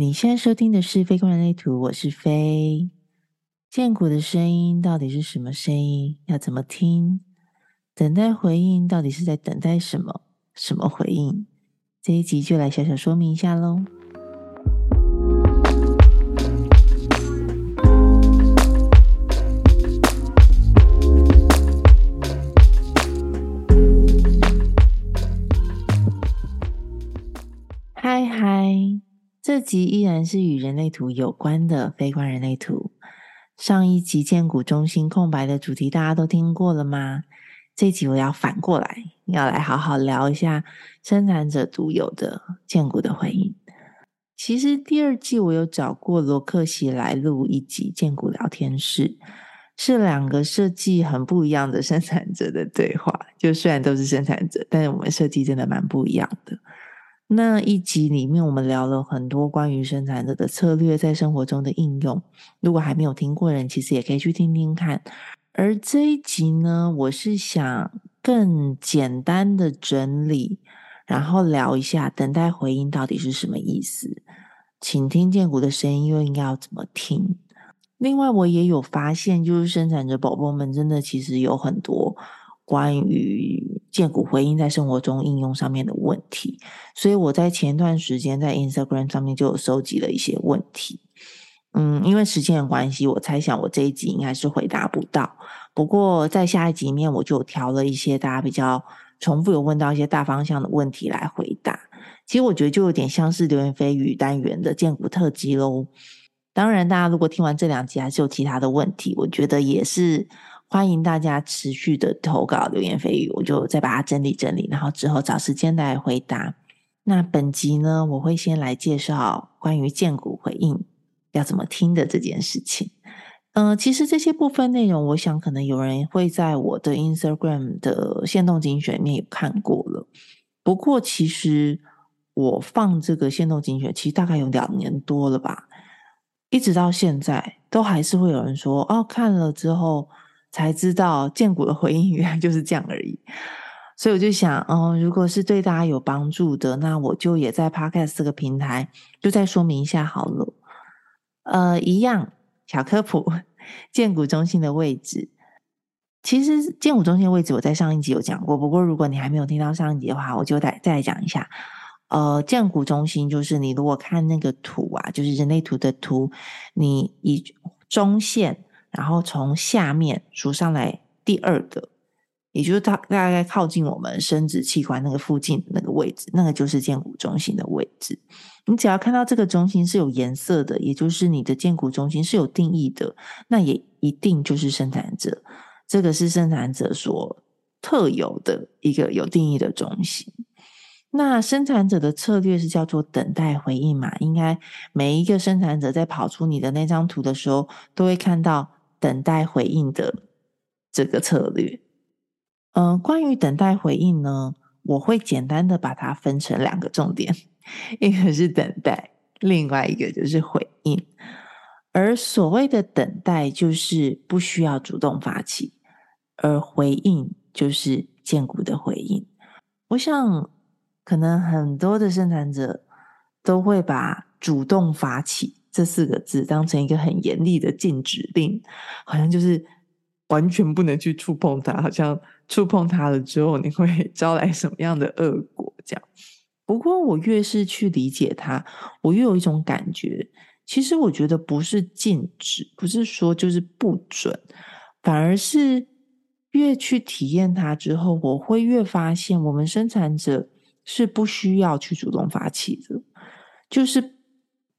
你现在收听的是《非公人类图》，我是飞。建。骨的声音到底是什么声音？要怎么听？等待回应到底是在等待什么？什么回应？这一集就来小小说明一下喽。这集依然是与人类图有关的非观人类图。上一集荐骨中心空白的主题大家都听过了吗？这集我要反过来，要来好好聊一下生产者独有的荐骨的回应。其实第二季我有找过罗克西来录一集荐骨聊天室，是两个设计很不一样的生产者的对话。就虽然都是生产者，但是我们设计真的蛮不一样的。那一集里面，我们聊了很多关于生产者的策略在生活中的应用。如果还没有听过人，其实也可以去听听看。而这一集呢，我是想更简单的整理，然后聊一下等待回应到底是什么意思。请听荐骨的声音又应该要怎么听？另外，我也有发现，就是生产者宝宝们真的其实有很多关于。荐骨回应在生活中应用上面的问题，所以我在前段时间在 Instagram 上面就有收集了一些问题。嗯，因为时间的关系，我猜想我这一集应该是回答不到。不过在下一集里面，我就调了一些大家比较重复有问到一些大方向的问题来回答。其实我觉得就有点像是流言蜚语单元的荐骨特辑喽。当然，大家如果听完这两集还是有其他的问题，我觉得也是。欢迎大家持续的投稿流言蜚语，我就再把它整理整理，然后之后找时间来回答。那本集呢，我会先来介绍关于荐股回应要怎么听的这件事情。嗯、呃，其实这些部分内容，我想可能有人会在我的 Instagram 的限动精选里面有看过了。不过，其实我放这个限动精选，其实大概有两年多了吧，一直到现在都还是会有人说哦，看了之后。才知道荐骨的回应原来就是这样而已，所以我就想，嗯，如果是对大家有帮助的，那我就也在 Podcast 这个平台就再说明一下好了。呃，一样小科普，荐骨中心的位置，其实荐骨中心的位置我在上一集有讲过，不过如果你还没有听到上一集的话，我就再再来讲一下。呃，荐骨中心就是你如果看那个图啊，就是人类图的图，你以中线。然后从下面数上来第二个，也就是大大概靠近我们生殖器官那个附近那个位置，那个就是荐骨中心的位置。你只要看到这个中心是有颜色的，也就是你的荐骨中心是有定义的，那也一定就是生产者。这个是生产者所特有的一个有定义的中心。那生产者的策略是叫做等待回应嘛？应该每一个生产者在跑出你的那张图的时候，都会看到。等待回应的这个策略，嗯、关于等待回应呢，我会简单的把它分成两个重点，一个是等待，另外一个就是回应。而所谓的等待，就是不需要主动发起；而回应，就是荐骨的回应。我想，可能很多的生产者都会把主动发起。这四个字当成一个很严厉的禁止令，好像就是完全不能去触碰它，好像触碰它了之后，你会 招来什么样的恶果？这样。不过我越是去理解它，我越有一种感觉，其实我觉得不是禁止，不是说就是不准，反而是越去体验它之后，我会越发现，我们生产者是不需要去主动发起的，就是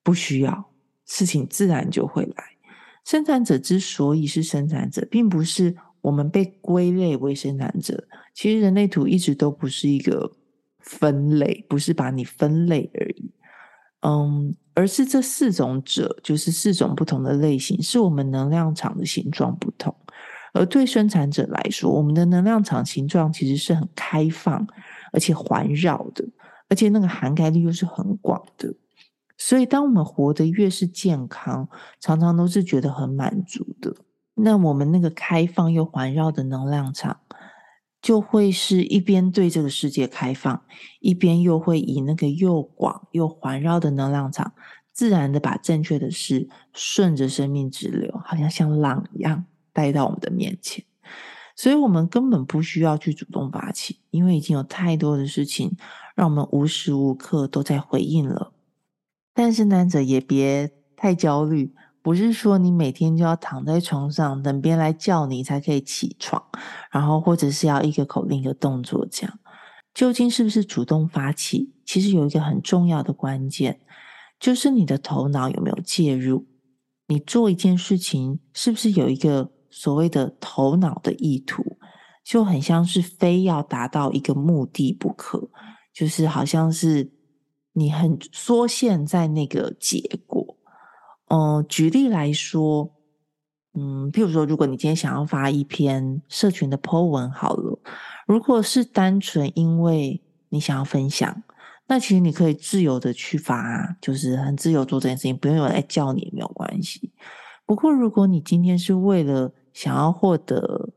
不需要。事情自然就会来。生产者之所以是生产者，并不是我们被归类为生产者。其实人类图一直都不是一个分类，不是把你分类而已。嗯，而是这四种者，就是四种不同的类型，是我们能量场的形状不同。而对生产者来说，我们的能量场形状其实是很开放，而且环绕的，而且那个涵盖力又是很广的。所以，当我们活得越是健康，常常都是觉得很满足的。那我们那个开放又环绕的能量场，就会是一边对这个世界开放，一边又会以那个又广又环绕的能量场，自然的把正确的事顺着生命之流，好像像浪一样带到我们的面前。所以，我们根本不需要去主动发起，因为已经有太多的事情让我们无时无刻都在回应了。但是，圣诞者也别太焦虑。不是说你每天就要躺在床上等别人来叫你才可以起床，然后或者是要一个口令一个动作这样。究竟是不是主动发起？其实有一个很重要的关键，就是你的头脑有没有介入。你做一件事情是不是有一个所谓的头脑的意图？就很像是非要达到一个目的不可，就是好像是你很缩限在那个结果。嗯，举例来说，嗯，譬如说，如果你今天想要发一篇社群的 po 文，好了，如果是单纯因为你想要分享，那其实你可以自由的去发，就是很自由做这件事情，不用有人来叫你也没有关系。不过，如果你今天是为了想要获得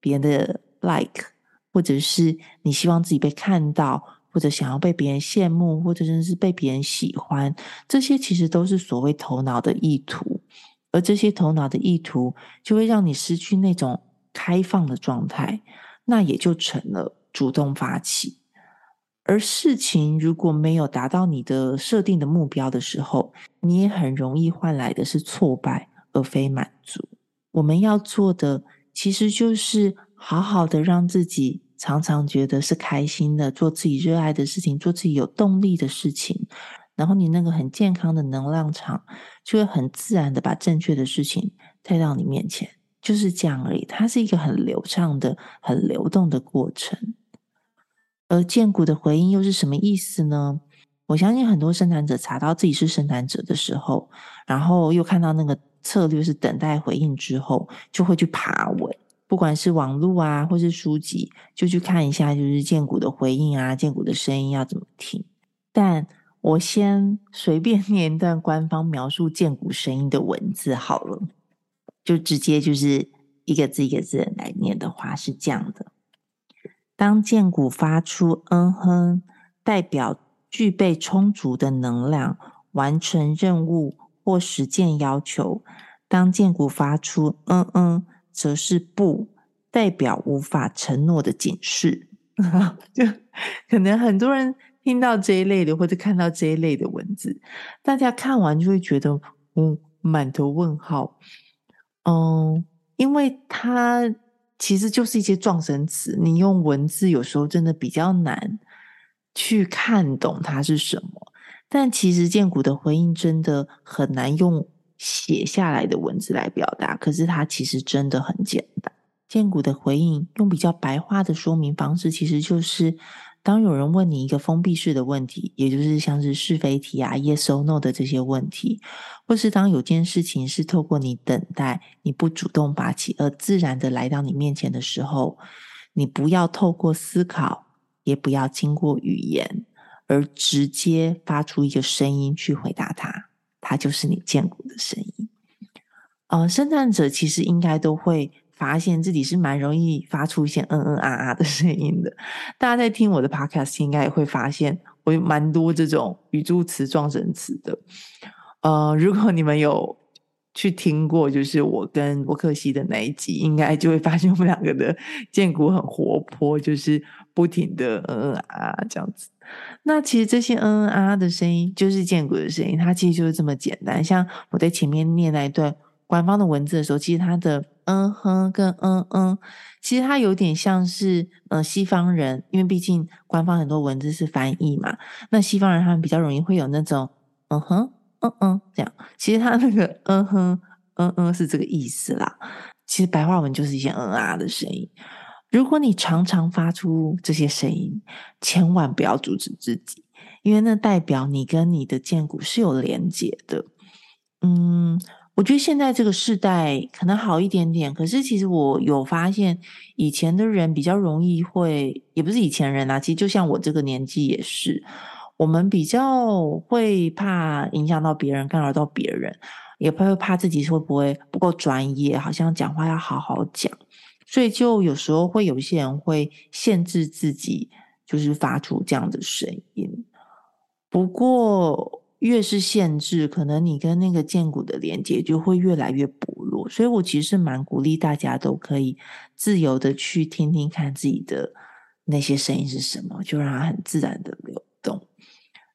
别人的 like，或者是你希望自己被看到。或者想要被别人羡慕，或者甚至是被别人喜欢，这些其实都是所谓头脑的意图，而这些头脑的意图就会让你失去那种开放的状态，那也就成了主动发起。而事情如果没有达到你的设定的目标的时候，你也很容易换来的是挫败，而非满足。我们要做的其实就是好好的让自己。常常觉得是开心的，做自己热爱的事情，做自己有动力的事情，然后你那个很健康的能量场就会很自然的把正确的事情带到你面前，就是这样而已。它是一个很流畅的、很流动的过程。而荐骨的回应又是什么意思呢？我相信很多生产者查到自己是生产者的时候，然后又看到那个策略是等待回应之后，就会去爬文。不管是网络啊，或是书籍，就去看一下，就是荐骨的回应啊，荐骨的声音要怎么听。但我先随便 念一段官方描述荐骨声音的文字好了，就直接就是一个字一个字来念的话是这样的：当荐骨发出嗯哼，代表具备充足的能量，完成任务或实践要求；当荐骨发出嗯嗯。则是不代表无法承诺的警示，就可能很多人听到这一类的，或者看到这一类的文字，大家看完就会觉得，嗯，满头问号。嗯，因为它其实就是一些状声词，你用文字有时候真的比较难去看懂它是什么。但其实荐骨的回应真的很难用。写下来的文字来表达，可是它其实真的很简单。荐骨的回应，用比较白话的说明方式，其实就是当有人问你一个封闭式的问题，也就是像是是非题啊、yes or no 的这些问题，或是当有件事情是透过你等待、你不主动发起而自然的来到你面前的时候，你不要透过思考，也不要经过语言，而直接发出一个声音去回答它。它就是你荐骨的声音。呃，生产者其实应该都会发现自己是蛮容易发出一些嗯嗯啊啊的声音的。大家在听我的 podcast 应该也会发现，我有蛮多这种语助词、状声词的。呃，如果你们有去听过，就是我跟罗克西的那一集，应该就会发现我们两个的荐骨很活泼，就是不停的嗯嗯啊这样子。那其实这些嗯嗯啊的声音，就是荐骨的声音，它其实就是这么简单。像我在前面念那一段官方的文字的时候，其实它的嗯哼跟嗯嗯，其实它有点像是嗯西方人，因为毕竟官方很多文字是翻译嘛。那西方人他们比较容易会有那种嗯哼嗯嗯这样，其实他那个嗯哼嗯嗯是这个意思啦。其实白话文就是一些嗯啊的声音。如果你常常发出这些声音，千万不要阻止自己，因为那代表你跟你的荐骨是有连结的。嗯，我觉得现在这个世代可能好一点点，可是其实我有发现，以前的人比较容易会，也不是以前人啦，其实就像我这个年纪也是，我们比较会怕影响到别人，干扰到别人，也不会怕自己会不会不够专业，好像讲话要好好讲。所以，就有时候会有一些人会限制自己，就是发出这样的声音。不过，越是限制，可能你跟那个荐骨的连接就会越来越薄弱。所以我其实蛮鼓励大家都可以自由的去听听看自己的那些声音是什么，就让它很自然的流动。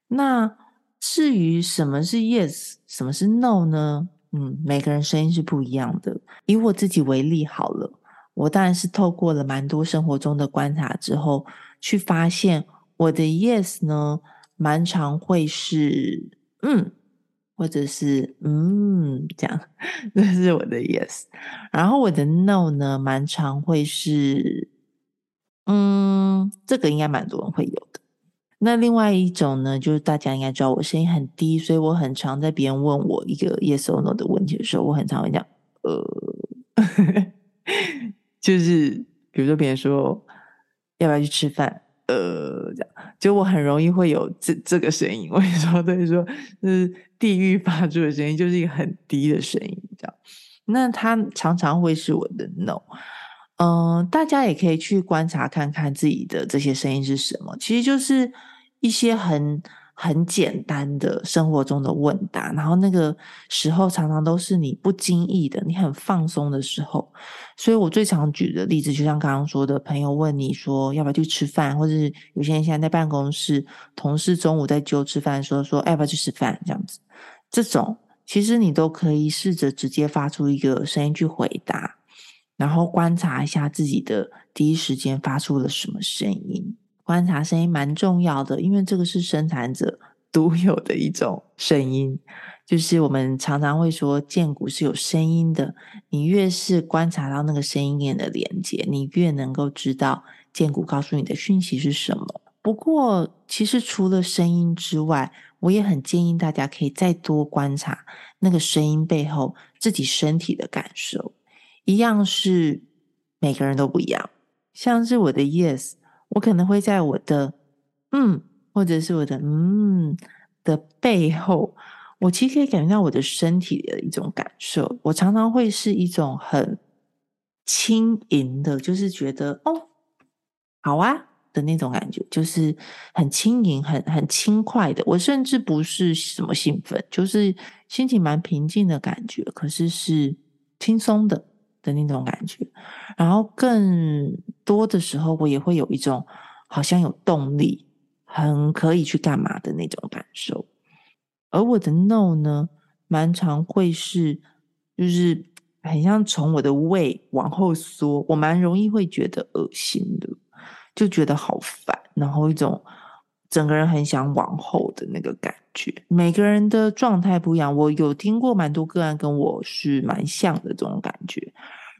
那至于什么是 yes，什么是 no 呢？嗯，每个人声音是不一样的。以我自己为例好了，我当然是透过了蛮多生活中的观察之后，去发现我的 yes 呢，蛮常会是嗯，或者是嗯这样，这是我的 yes。然后我的 no 呢，蛮常会是嗯，这个应该蛮多人会有的。那另外一种呢，就是大家应该知道我声音很低，所以我很常在别人问我一个 yes or no 的问题的时候，我很常会讲呃，就是比如说别人说要不要去吃饭。呃，这样就我很容易会有这这个声音，我跟你说，对说，就是地狱发出的声音，就是一个很低的声音，这样。那它常常会是我的 no。嗯、大家也可以去观察看看自己的这些声音是什么，其实就是一些很。很简单的生活中的问答，然后那个时候常常都是你不经意的，你很放松的时候。所以我最常举的例子，就像刚刚说的，朋友问你说要不要去吃饭，或者是有些人现在在办公室，同事中午在揪吃饭的时候说要不要去吃饭，这样子，这种其实你都可以试着直接发出一个声音去回答，然后观察一下自己的第一时间发出了什么声音。观察声音蛮重要的，因为这个是生产者 独有的一种声音。就是我们常常会说，荐骨是有声音的。你越是观察到那个声音链的连接，你越能够知道荐骨告诉你的讯息是什么。不过，其实除了声音之外，我也很建议大家可以再多观察那个声音背后自己身体的感受。一样是每个人都不一样，像是我的 yes。我可能会在我的嗯，或者是我的嗯的背后，我其实可以感觉到我的身体的一种感受。我常常会是一种很轻盈的，就是觉得哦，好啊的那种感觉，就是很轻盈、很很轻快的。我甚至不是什么兴奋，就是心情蛮平静的感觉，可是是轻松的。的那种感觉，然后更多的时候，我也会有一种好像有动力，很可以去干嘛的那种感受。而我的 no 呢，蛮常会是，就是很像从我的胃往后缩，我蛮容易会觉得恶心的，就觉得好烦，然后一种整个人很想往后的那个感觉。每个人的状态不一样，我有听过蛮多个案跟我是蛮像的这种感觉。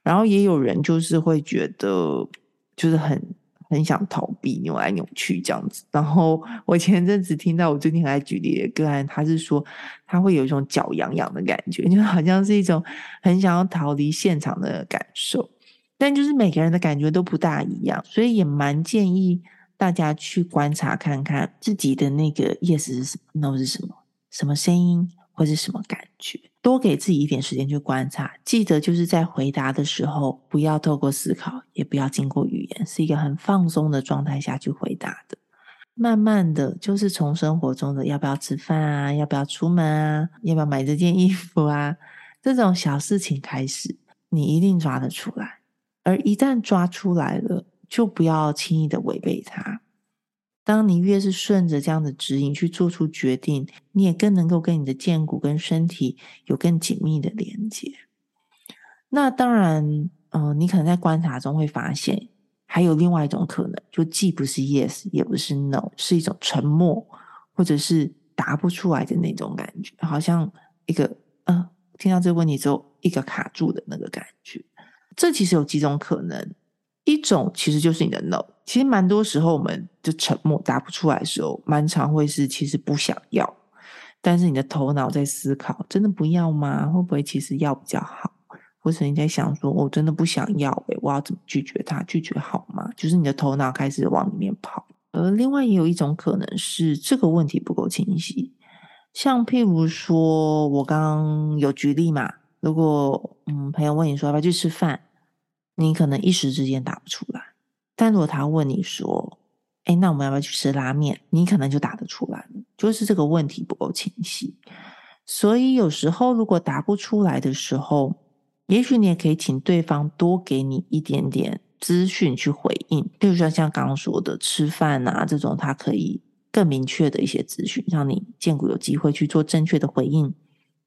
然后也有人就是会觉得，就是很很想逃避，扭来扭去这样子。然后我前阵子听到我最近还举例的个案，他是说他会有一种脚痒痒的感觉，就好像是一种很想要逃离现场的感受。但就是每个人的感觉都不大一样，所以也蛮建议大家去观察看看自己的那个 yes 是什么，no 是什么，什么声音或是什么感觉。多给自己一点时间去观察，记得就是在回答的时候，不要透过思考，也不要经过语言，是一个很放松的状态下去回答的。慢慢的就是从生活中的要不要吃饭啊，要不要出门啊，要不要买这件衣服啊，这种小事情开始，你一定抓得出来。而一旦抓出来了，就不要轻易的违背它。当你越是顺着这样的指引去做出决定，你也更能够跟你的荐骨跟身体有更紧密的连接。那当然，嗯、你可能在观察中会发现，还有另外一种可能，就既不是 yes，也不是 no，是一种沉默，或者是答不出来的那种感觉，好像一个，嗯、呃，听到这个问题之后，一个卡住的那个感觉。这其实有几种可能。一种其实就是你的 no，其实蛮多时候我们就沉默答不出来的时候，蛮常会是其实不想要，但是你的头脑在思考，真的不要吗？会不会其实要比较好？或者你在想说，我真的不想要，诶，我要怎么拒绝他？拒绝好吗？就是你的头脑开始往里面跑。而另外也有一种可能是这个问题不够清晰，像譬如说我刚刚有举例嘛，如果嗯朋友问你说要不要去吃饭？你可能一时之间答不出来，但如果他问你说哎，那我们要不要去吃拉面？你可能就答得出来，就是这个问题不够清晰。所以有时候如果答不出来的时候，也许你也可以请对方多给你一点点资讯去回应，例如说像刚刚说的吃饭啊这种，他可以更明确的一些资讯，让你荐骨有机会去做正确的回应，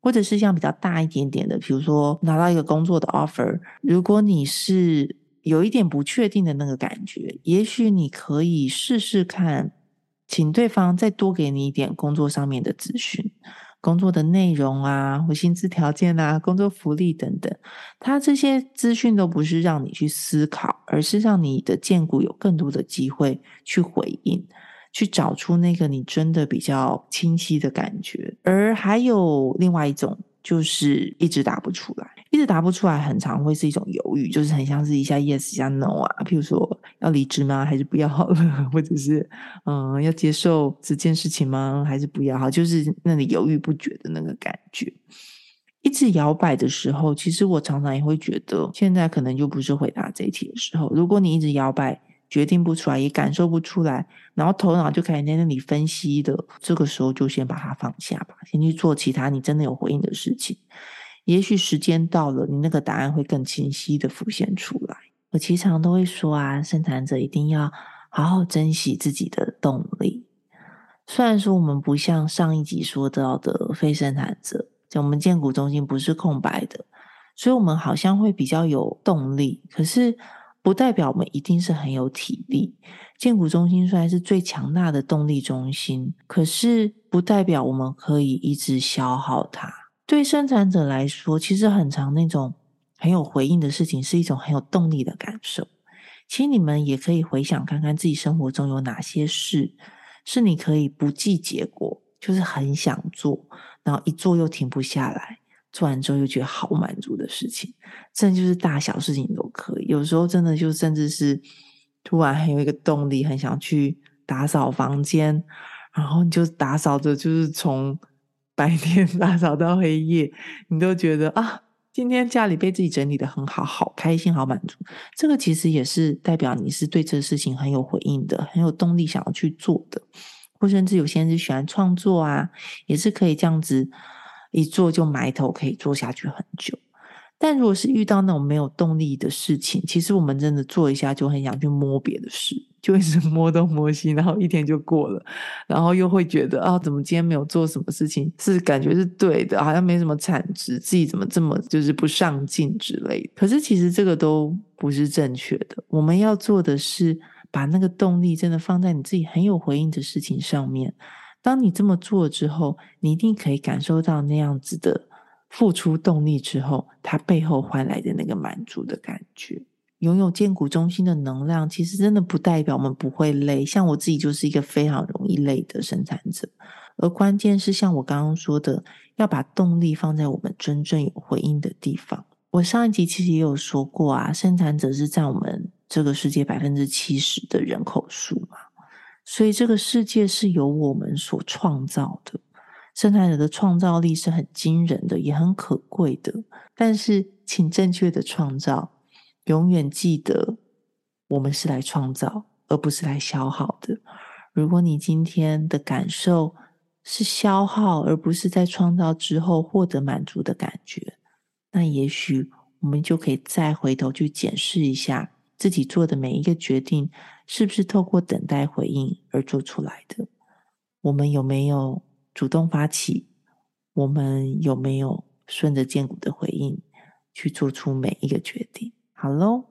或者是像比较大一点点的，比如说拿到一个工作的 offer，如果你是有一点不确定的那个感觉，也许你可以试试看，请对方再多给你一点工作上面的资讯。工作的内容啊，或薪资条件啊，工作福利等等，他这些资讯都不是让你去思考，而是让你的荐股有更多的机会去回应，去找出那个你真的比较清晰的感觉。而还有另外一种。就是一直答不出来，一直答不出来，很常会是一种犹豫，就是很像是一下 yes 一下 no 啊。譬如说要离职吗？还是不要好了？或者是嗯，要接受这件事情吗？还是不要好？就是那里犹豫不决的那个感觉，一直摇摆的时候，其实我常常也会觉得，现在可能就不是回答这一题的时候。如果你一直摇摆。决定不出来，也感受不出来，然后头脑就开始在那里分析的，这个时候就先把它放下吧，先去做其他你真的有回应的事情。也许时间到了，你那个答案会更清晰的浮现出来。我经常都会说啊，生产者一定要好好珍惜自己的动力。虽然说我们不像上一集说到的非生产者，就我们荐骨中心不是空白的，所以我们好像会比较有动力，可是。不代表我们一定是很有体力。荐骨中心虽然是最强大的动力中心，可是不代表我们可以一直消耗它。对生产者来说，其实很长那种很有回应的事情，是一种很有动力的感受。其实你们也可以回想看看自己生活中有哪些事，是你可以不计结果，就是很想做，然后一做又停不下来。做完之后又觉得好满足的事情，真的就是大小事情都可以。有时候真的就甚至是突然很有一个动力，很想去打扫房间，然后你就打扫着，就是从 白天打扫到黑夜，你都觉得啊，今天家里被自己整理得很好，好开心，好满足。这个其实也是代表你是对这个事情很有回应的，很有动力想要去做的。或甚至有些人是喜欢创作啊，也是可以这样子。一做就埋头可以做下去很久，但如果是遇到那种没有动力的事情，其实我们真的做一下就很想去摸别的事，就一直摸东摸西，然后一天就过了，然后又会觉得啊，怎么今天没有做什么事情是感觉是对的，好像没什么产值，自己怎么这么就是不上进之类的。可是其实这个都不是正确的，我们要做的是把那个动力真的放在你自己很有回应的事情上面。当你这么做之后，你一定可以感受到那样子的付出动力之后，它背后换来的那个满足的感觉。拥有荐骨中心的能量，其实真的不代表我们不会累。像我自己就是一个非常容易累的生产者，而关键是像我刚刚说的，要把动力放在我们真正有回应的地方。我上一集其实也有说过啊，生产者是占我们这个世界百分之七十的人口数嘛。所以这个世界是由我们所创造的，生产者的创造力是很惊人的，也很可贵的。但是，请正确的创造，永远记得，我们是来创造，而不是来消耗的。如果你今天的感受是消耗，而不是在创造之后获得满足的感觉，那也许我们就可以再回头去检视一下。自己做的每一个决定，是不是透过等待回应而做出来的？我们有没有主动发起？我们有没有顺着荐骨的回应去做出每一个决定？好喽，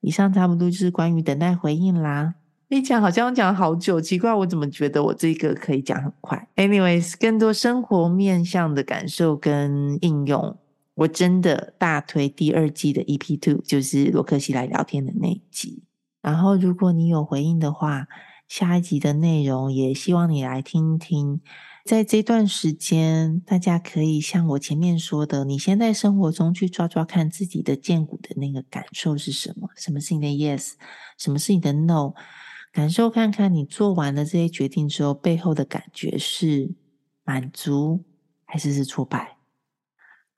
以上差不多就是关于等待回应啦。你讲好像讲好久，奇怪，我怎么觉得我这个可以讲很快？Anyways，更多生活面向的感受跟应用。我真的大推第二季的 EP Two，就是罗克西来聊天的那一集。然后，如果你有回应的话，下一集的内容也希望你来听听。在这段时间，大家可以像我前面说的，你先在生活中去抓抓看自己的荐骨的那个感受是什么？什么是你的 Yes？什么是你的 No？感受看看你做完了这些决定之后，背后的感觉是满足还是是挫败？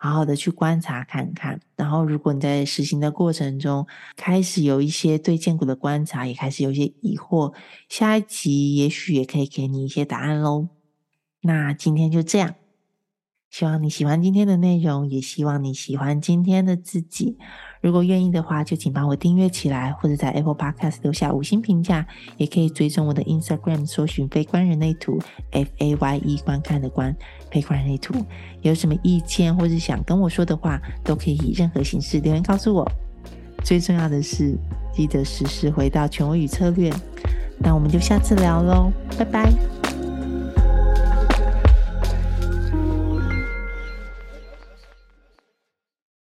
好好的去观察看看。然后，如果你在实行的过程中开始有一些对建股的观察，也开始有一些疑惑，下一集也许也可以给你一些答案喽。那今天就这样。希望你喜欢今天的内容，也希望你喜欢今天的自己。如果愿意的话，就请帮我订阅起来，或者在 Apple Podcast 留下五星评价。也可以追踪我的 Instagram，搜寻非观人类图 ”，F A Y E 观看的观非观人类图。有什么意见或者想跟我说的话，都可以以任何形式留言告诉我。最重要的是，记得时时回到权威与策略。那我们就下次聊喽，拜拜。